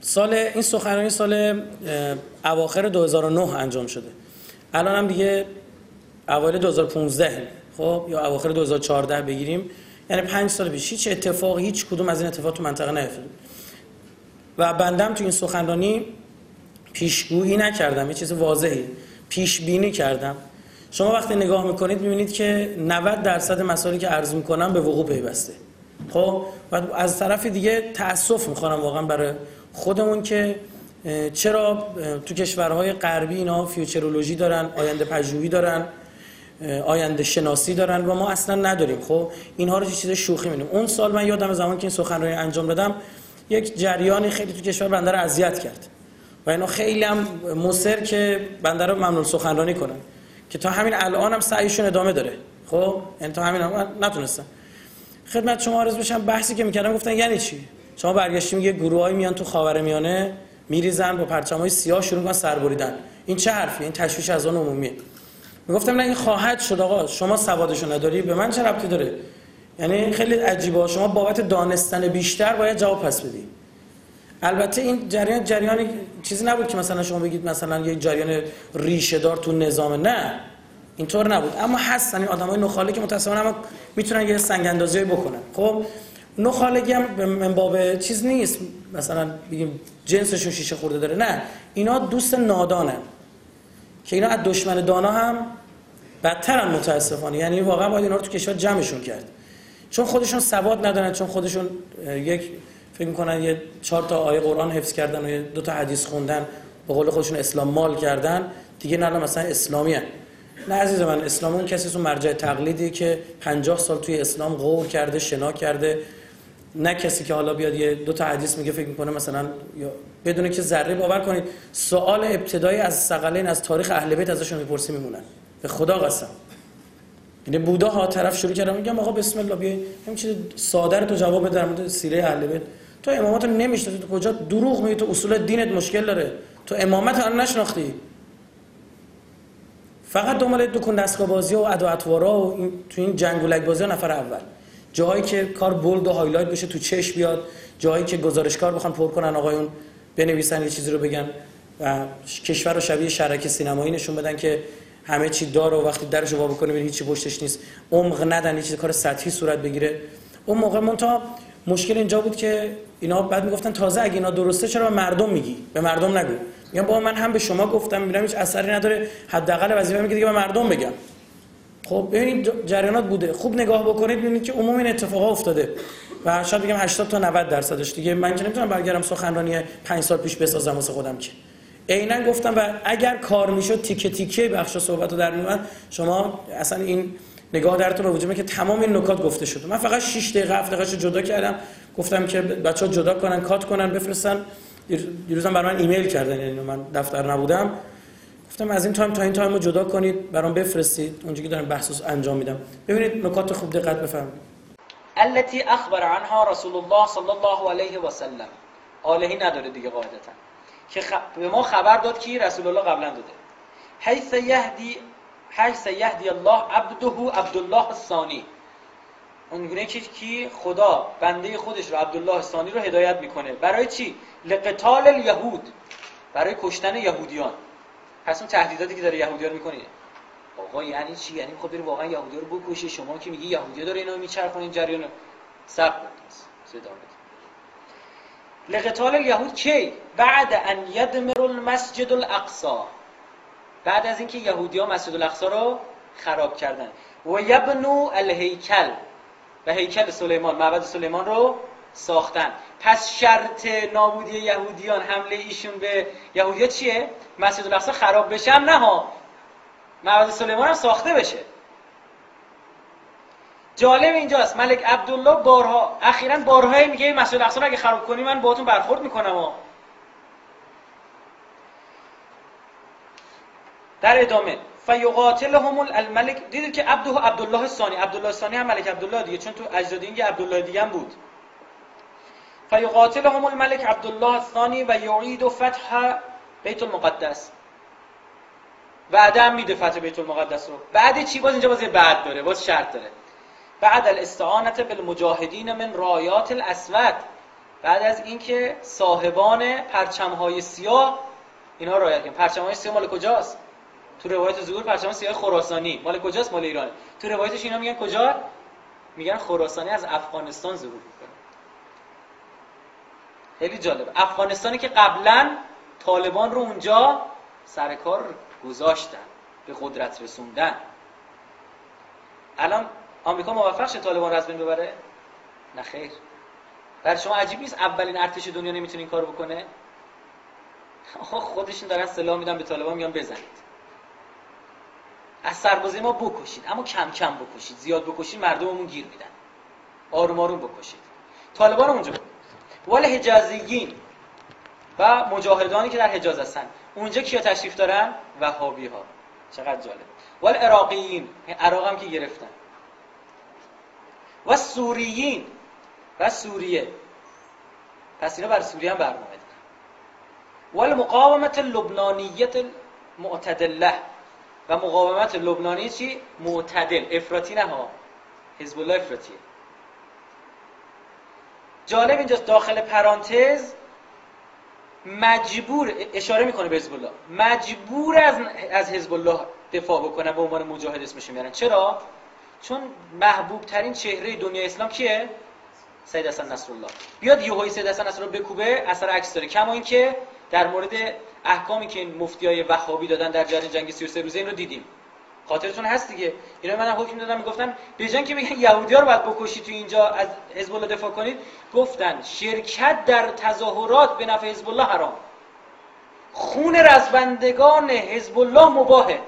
سال این سخنرانی سال اواخر 2009 انجام شده. الان هم دیگه اوایل 2015 خب یا اواخر 2014 بگیریم. یعنی پنج سال پیش هیچ اتفاقی هیچ کدوم از این اتفاقات تو منطقه نیفتاد. و بندم تو این سخنرانی پیشگویی نکردم یه چیز واضحی. پیش بینی کردم. شما وقتی نگاه می‌کنید می‌بینید که 90 درصد مسائلی که عرض می‌کنم به وقوع پیوسته. خب و از طرف دیگه تاسف می‌خوام واقعا برای خودمون که چرا تو کشورهای غربی اینا فیوچرولوژی دارن آینده پژوهی دارن آینده شناسی دارن و ما اصلا نداریم. خب اینها رو چیز شوخی می‌دونیم اون سال من یادم زمان که این سخنرانی انجام دادم یک جریانی خیلی تو کشور بنده رو اذیت کرد. و اینا خیلی هم مصر که بنده رو ممنون سخنرانی کنن. که تا همین الان هم سعیشون ادامه داره. خب این تا همین هم نتونستن خدمت شما عرض بشم بحثی که می‌کردم گفتن یعنی چی؟ شما برگشتیم یه گروهایی میان تو خاورمیانه میریزن با پرچمای سیاه شروع کردن سربریدن. این چه حرفیه؟ این تشویش از آن عمومیه. می‌گفتم نه این خواهد شد آقا. شما سوادشو نداری؟ به من چه ربطی داره؟ یعنی خیلی عجیبه. شما بابت دانستن بیشتر باید جواب پس بدی. البته این جریان جریانی چیزی نبود که مثلا شما بگید مثلا یه جریان ریشه دار تو نظام. نه اینطور نبود. اما هستن این آدمای نخاله که متأسفانه می‌تونن یه سنگ اندازی بکنن. خب نخالگی هم من باب چیز نیست. مثلا بگیم جنسشون شیشه خورده داره. نه. اینا دوست نادانن که اینا از دشمن دانا هم بدترن متاسفانه. یعنی واقعا باید اینا رو تو کشور جمعشون کرد. چون خودشون سواد ندارن چون خودشون یک فکر می‌کنن یه چهار تا آیه قرآن حفظ کردن و دو تا حدیث خوندن به قول خودشون اسلام مال کردن دیگه نه مثلا اسلامی هن. نه عزیز من اسلام اون کسی اون مرجع تقلیدی که 50 سال توی اسلام غور کرده شنا کرده نه کسی که حالا بیاد یه دو تا حدیث میگه فکر می‌کنه مثلا بدون که ذره باور کنید سوال ابتدایی از سقلین از تاریخ اهل بیت ازشون می‌پرسی میمونن. به خدا قسم. یعنی بودا ها طرف شروع کردم میگم آقا بسم الله بیا همین چیز ساده تو جواب بده در مورد سیره اهل بیت. تو امامت رو نمی‌شناسی تو کجا دروغ میگی؟ تو اصول دینت مشکل داره. تو امامت رو نشناختی. فقط دنبال دکون دستگاه بازی و ادا و این تو این جنگولک بازی نفر اول. جایی که کار bold و highlight بشه تو چش بیاد جایی که گزارشکار بخوان پر کنن آقایون بنویسن یه چیزی رو بگن و کشور رو شبیه شهرک سینمایی نشون بدن که همه چی داره و وقتی درش رو بکنه ببین هیچی پشتش نیست. عمق ندن یه چیز کار سطحی صورت بگیره. اون موقع مونتا مشکل اینجا بود که اینا بعد می‌گفتن تازه اگه اینا درسته چرا به مردم میگی؟ به مردم نگو. میگم با من هم به شما گفتم می‌بینم هیچ اثری نداره. حداقل وظیفه میگه دیگه به مردم بگم. خب ببینید جریانات بوده. خوب نگاه بکنید ببینید که عموم این اتفاقا افتاده. و شاید بگم 80 تا 90 درصدش دیگه. من که نمی‌تونم برگردم سخنرانی 5 سال پیش بسازم واسه خودم که. عینا گفتم و اگر کار می‌شد تیکه تیکه بخش صحبت رو در میومد شما اصلا این نگاه درتون رو وجود که تمام این نکات گفته شده من فقط 6 دقیقه 7 دقیقه جدا کردم. گفتم که بچه‌ها جدا کنن کات کنن بفرستن. دیروزم برای من ایمیل کردن یعنی من دفتر نبودم. گفتم از این تایم تا این تایم رو جدا کنید برام بفرستید. اونجا که دارم بحث انجام میدم. ببینید نکات خوب دقت بفرمایید. التي اخبر عنها رسول الله صلی الله علیه و سلم. آلهی نداره دیگه قاعدتا. که خ... به ما خبر داد که رسول الله قبلا داده حیث یهدی حیث یهدی الله عبده عبدالله الثانی. اونگونه که کی خدا بنده خودش رو عبدالله الثانی رو هدایت می‌کنه. برای چی؟ لقتال الیهود. برای کشتن یهودیان. پس اون تهدیداتی که داره یهودیان می‌کنه. آقا یعنی چی؟ یعنی خب بری واقعا یهودی رو بکشه. شما که میگی یهودی داره اینا میچرخونین جریان صبر صدا لقتال الیهود کی؟ بعد ان یدمر المسجد الاقصا بعد از اینکه یهودی ها مسجد الاقصا رو خراب کردن. و یبنو الهیکل. و هیکل سلیمان معبد سلیمان رو ساختن. پس شرط نابودی یهودیان حمله ایشون به یهودیا چیه؟ مسجد الاقصا خراب بشه هم نه ها. معبد سلیمان هم ساخته بشه. جالب اینجاست. ملک عبدالله بارها اخیرا بارهایی میگه مسجد الاقصا اگه خراب کنی من باهاتون برخورد می‌کنم ها. در ادامه فیقاتلهم الملک. دیدید که عبده عبدالله الثانی عبدالله الثانی هم ملک عبدالله دیگه چون تو اجداد این عبدالله دیگه هم بود. فیقاتلهم الملک عبدالله الثانی و یعید فتح بیت المقدس. بعد هم میده فتح بیت المقدس رو. بعد چی؟ باز اینجا باز بعد داره باز شرط داره. بعد الاستعانت بالمجاهدین من رایات الاسود. بعد از اینکه صاحبان پرچم های سیاه اینا رعایت کردن پرچم های سیاه مال کجاست؟ تو روایت ظهور پرچم سیاه خراسانی. مال کجاست؟ مال ایران تو روایتش اینا میگن کجا؟ میگن خراسانی از افغانستان ظهور. خیلی جالب افغانستانی که قبلا طالبان رو اونجا سر کار گذاشتن به قدرت رسوندن. الان آمریکا موفق شد طالبان رو از بین ببره؟ نه خیر. برای شما عجیب نیست اولین ارتش دنیا نمی‌تونه این کارو بکنه؟ آخه خودشون دارن سلاح میدن به طالبان میگن بزنید. از سربازی ما بکشید اما کم کم بکشید. زیاد بکشید مردممون گیر میدن. آروم آروم بکشید. طالبان اونجا ولی حجازیین و مجاهدانی که در حجاز هستن. اونجا کیا تشریف دارن؟ وهابی ها چقدر جالب. ولی عراقیین عراق هم که گرفتن. و سوریین و سوریه. پس اینا بر سوریه هم برنامه دارن ولی مقاومت لبنانیت معتدله و مقاومت لبنانی چی؟ معتدل. افراطی نه ها. حزب الله افراطیه. جالب اینجاست داخل پرانتز مجبور اشاره می‌کنه به حزب الله مجبور از از حزب الله دفاع بکنه به عنوان مجاهد اسمش میارن. چرا؟ چون محبوب ترین چهره دنیا اسلام کیه؟ سید حسن نصرالله. بیاد یهویی سید حسن نصرالله بکوبه اثر عکس داره. کما اینکه در مورد احکامی که این مفتیای وهابی دادن در جریان جنگ 33 روزه این رو دیدیم. خاطرتون هست دیگه. اینا من حکم دادم می‌گفتن به که بگن یهودی‌ها رو باید بکشید تو اینجا از حزب الله دفاع کنید گفتن شرکت در تظاهرات به نفع حزب الله حرام. خون رزبندگان حزب الله مباهه.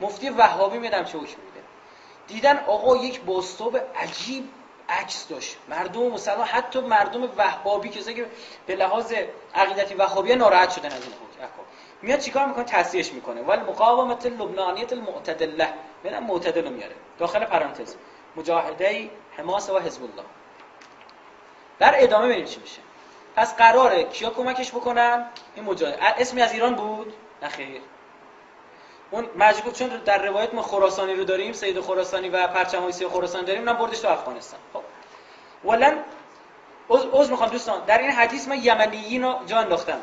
مفتی وهابی میدم چه حکم میده. دیدن آقا یک باستاب عجیب عکس داشت. مردم مسلمان حتی مردم وهابی کسایی که به لحاظ عقیدتی وهابی ناراحت شدن از این احکام میاد چیکار می‌کنه؟ تصحیحش می‌کنه. ولی مقاومت لبنانیت المعتدله میاد معتدل میاره. داخل پرانتز. مجاهده حماس و حزب الله در ادامه ببینیم چی میشه. پس قراره کیا کمکش بکنن؟ این مجاهد. اسمی از ایران بود؟ نه خیر. اون مجبور چون در روایت ما خراسانی رو داریم سید خراسانی و پرچم های خراسانی داریم اونم بردش تو افغانستان. خب. ولن عذر می‌خوام دوستان. در این حدیث من یمنیین رو جا انداختم.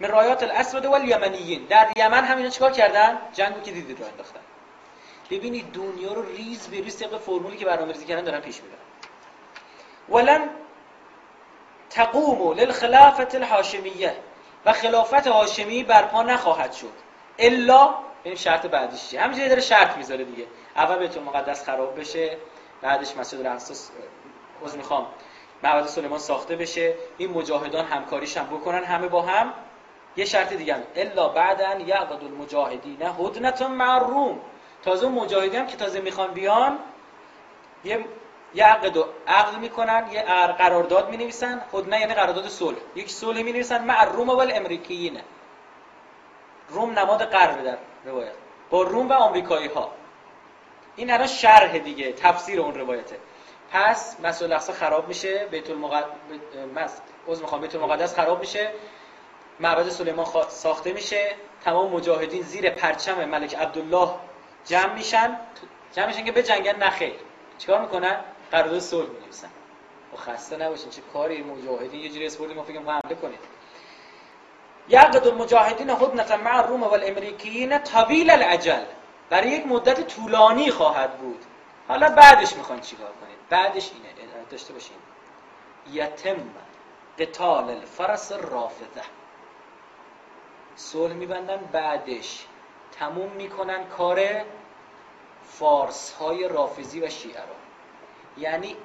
من رایات الاسود و الیمنیین در یمن هم اینا چیکار کردن؟ جنگو که دیدید رو انداختن. ببینید دنیا رو ریز به ریز طبق فرمولی که برنامه‌ریزی کردن دارن پیش می‌برن. ولن تقوم للخلافه الهاشمیه و خلافت هاشمی برپا نخواهد شد. الا این شرط بعدیش چیه؟ همینجوری داره شرط می‌ذاره دیگه. اول بیت مقدس خراب بشه بعدش مسجد الاقصا عذر می‌خوام معبد سلیمان ساخته بشه. این مجاهدان همکاریش هم بکنن همه با هم. یه شرط دیگه هم. الا بعدن یعبد المجاهدین هدنه مع الروم. تازه اون مجاهدین هم که تازه می‌خوان بیان یه یه عقد و عقد می‌کنن یه قرارداد می‌نویسن. هدنه یعنی قرارداد صلح. یک صلح می‌نویسن. مع الروم و الامریکیین. روم نماد غرب در روایت. با روم و آمریکایی ها این الان شرح دیگه تفسیر اون روایته. پس مسجد الاقصا خراب میشه. بیت المقدس عذر می‌خوام. بیت المقدس خراب میشه. معبد سلیمان ساخته میشه. تمام مجاهدین زیر پرچم ملک عبدالله جمع میشن. جمع میشن که به جنگن نخیر چیکار می‌کنن؟ قرارداد صلح می‌نویسن. و خسته نباشین چه کاری؟ مجاهدین یه جوری اسپورتی ما فکر حمله کنید یعقد المجاهدین هدنه مع الروم و الامریکیین طویل الاجل برای یک مدت طولانی خواهد بود. حالا بعدش می‌خواین چیکار کنید؟ بعدش اینه. داشته باشین. یتم قتال الفرس الرافضه. صلح میبندن بعدش. تموم می‌کنن کار فارس های رافضی و شیعه را یعنی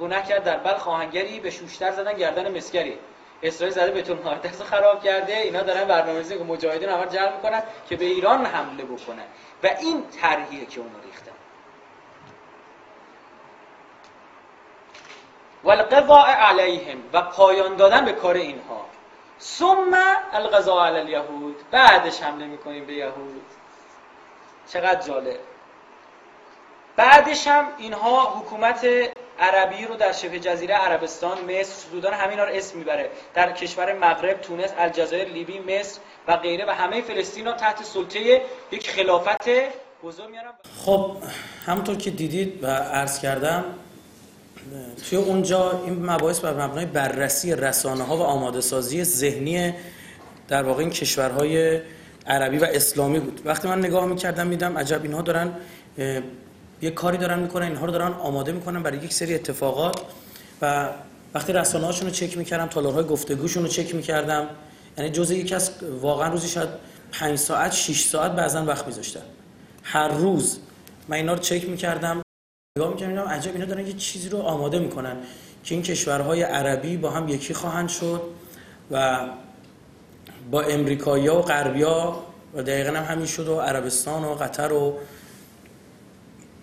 گناه کرد در بلخ آهنگری به شوشتر زدن گردن مسکری. اسرائیل زده بیت المقدس خراب کرده اینا دارن برنامه‌ریزی که مجاهدین همه جمع می‌کنن که به ایران حمله بکنن. و این طرحیه که اونو ریختن. والقضاء علیهم و پایان دادن به کار اینها. ثم القضاء علی الیهود. بعدش حمله می‌کنیم به یهود. چقدر جالب. بعدش هم اینها حکومت عربی رو در شبه جزیره عربستان مصر سودان همینا رو اسم می‌بره. در کشور مغرب تونس الجزایر لیبی مصر و غیره و همه فلسطین رو تحت سلطه یک خلافت بزرگ میارن. خب همونطور که دیدید و عرض کردم توی اونجا این مباحث بر مبنای بررسی رسانه ها و آماده سازی ذهنی در واقع این کشورهای عربی و اسلامی بود. وقتی من نگاه می‌کردم میدم عجب اینها دارن یه کاری دارن می‌کنن اینها رو دارن آماده می‌کنن برای یک سری اتفاقات و وقتی رسانه هاشون رو چک می‌کردم تالارهای گفتگوشون رو چک می‌کردم یعنی جزء یک از واقعا روزی شاید 5 ساعت 6 ساعت بعضا وقت میذاشتن هر روز من اینا رو چک می‌کردم نگاه می‌کردم عجب اینا دارن یه چیزی رو آماده می‌کنن که این کشورهای عربی با هم یکی خواهند شد و با امریکایی و غربیا و دقیقا هم همین شد و عربستان و قطر و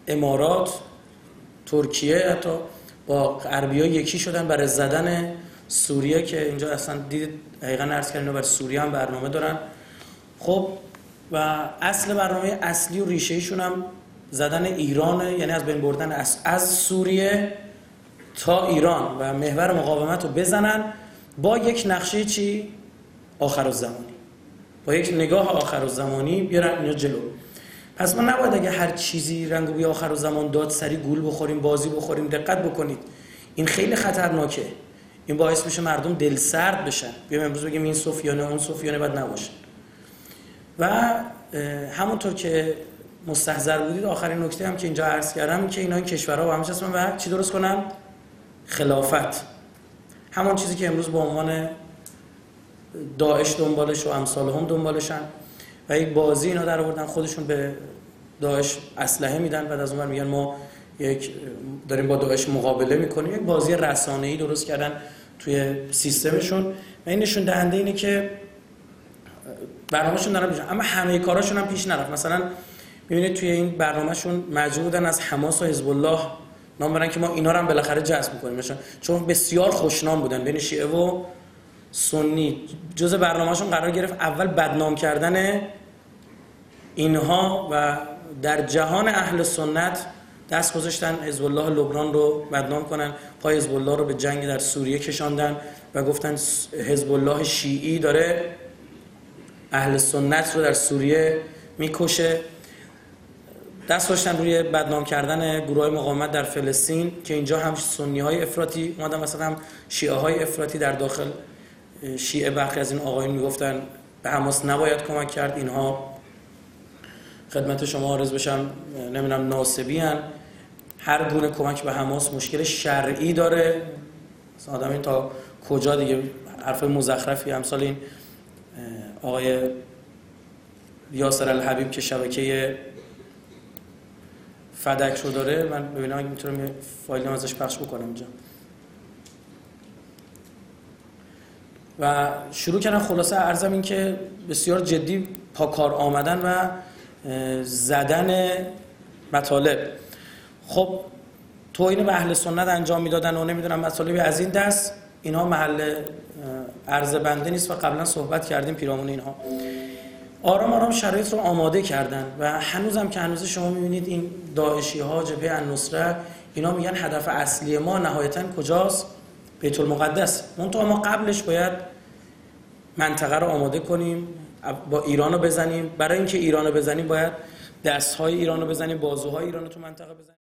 امارات ترکیه حتی با غربیا یکی شدن برای زدن سوریه که اینجا اصلا دید دقیقا عرض کردن برای سوریه هم برنامه دارن. خب و اصل برنامه اصلی و ریشه ایشون هم زدن ایران یعنی از بین بردن از, از سوریه تا ایران و محور مقاومت رو بزنن با یک نقشه چی؟ آخر زمانی با یک نگاه آخر زمانی بیارن اینا جلو. پس ما نباید اگه هر چیزی رنگ بی آخر زمان داد سری گول بخوریم بازی بخوریم دقت بکنید. این خیلی خطرناکه. این باعث میشه مردم دل سرد بشن. بیایم امروز بگیم این صوفیانه اون صوفیانه باید نباشه. و همونطور که مستحضر بودید. آخرین نکته هم که اینجا عرض کردم که اینا این کشورها با همش هستن و چی درست کنن؟ خلافت. همون چیزی که امروز به عنوان داعش دنبالش و امثال هم دنبالشن و یک بازی اینا در آوردن خودشون به داعش اسلحه میدن. بعد از اون میگن ما یک داریم با داعش مقابله می‌کنیم. یک بازی رسانه ای درست کردن توی سیستمشون. و این نشون دهنده اینه که برنامه‌شون دارن اما همه کاراشون هم پیش نرفت. مثلا می‌بینید توی این برنامهشون مجبور بودن از حماس و حزب الله نام برن که ما اینا رو هم بالاخره جذب می‌کنیم. چون بسیار خوشنام بودن بین شیعه و سنی. جز برنامهشون قرار گرفت اول بدنام کردن اینها و در جهان اهل سنت دست گذاشتن حزب الله لبنان رو بدنام کنن. پای حزب الله رو به جنگ در سوریه کشاندن و گفتن حزب الله شیعی داره اهل سنت رو در سوریه می‌کشه. دست داشتن روی بدنام کردن گروه مقاومت در فلسطین که اینجا هم سنی های افراطی اومدن مثلا هم شیعه های افراطی در داخل شیعه برخی از این آقایون می‌گفتن به حماس نباید کمک کرد. اینها خدمت شما عرض بشم نمی‌دونم ناسبی هن. هر گونه کمک به حماس مشکل شرعی داره. آدم این تا کجا دیگه؟ حرف مزخرفی. امثال این آقای یاسر الحبیب که شبکه فدک رو داره من ببینم اگه می‌تونم فایل ازش پخش بکنم اینجا. و شروع کردن خلاصه ارزم این که بسیار جدی پاکار آمدن و زدن مطالب. خب توهین به اهل سنت انجام می‌دادن و نمی‌دونم مطالبی از این دست اینها محل عرض نیست و قبلا صحبت کردیم پیرامون اینها. آرام آرام شرایط رو آماده کردن و هنوزم که هنوز شما می‌بینید این داعشی ها جبهه النصره اینا میگن هدف اصلی ما نهایتا کجاست؟ بیت المقدس منتها ما قبلش باید منطقه رو آماده کنیم با ایران رو بزنیم. برای اینکه ایران رو بزنیم باید دست های ایران رو بزنیم بازوهای ایران رو تو منطقه بزنیم.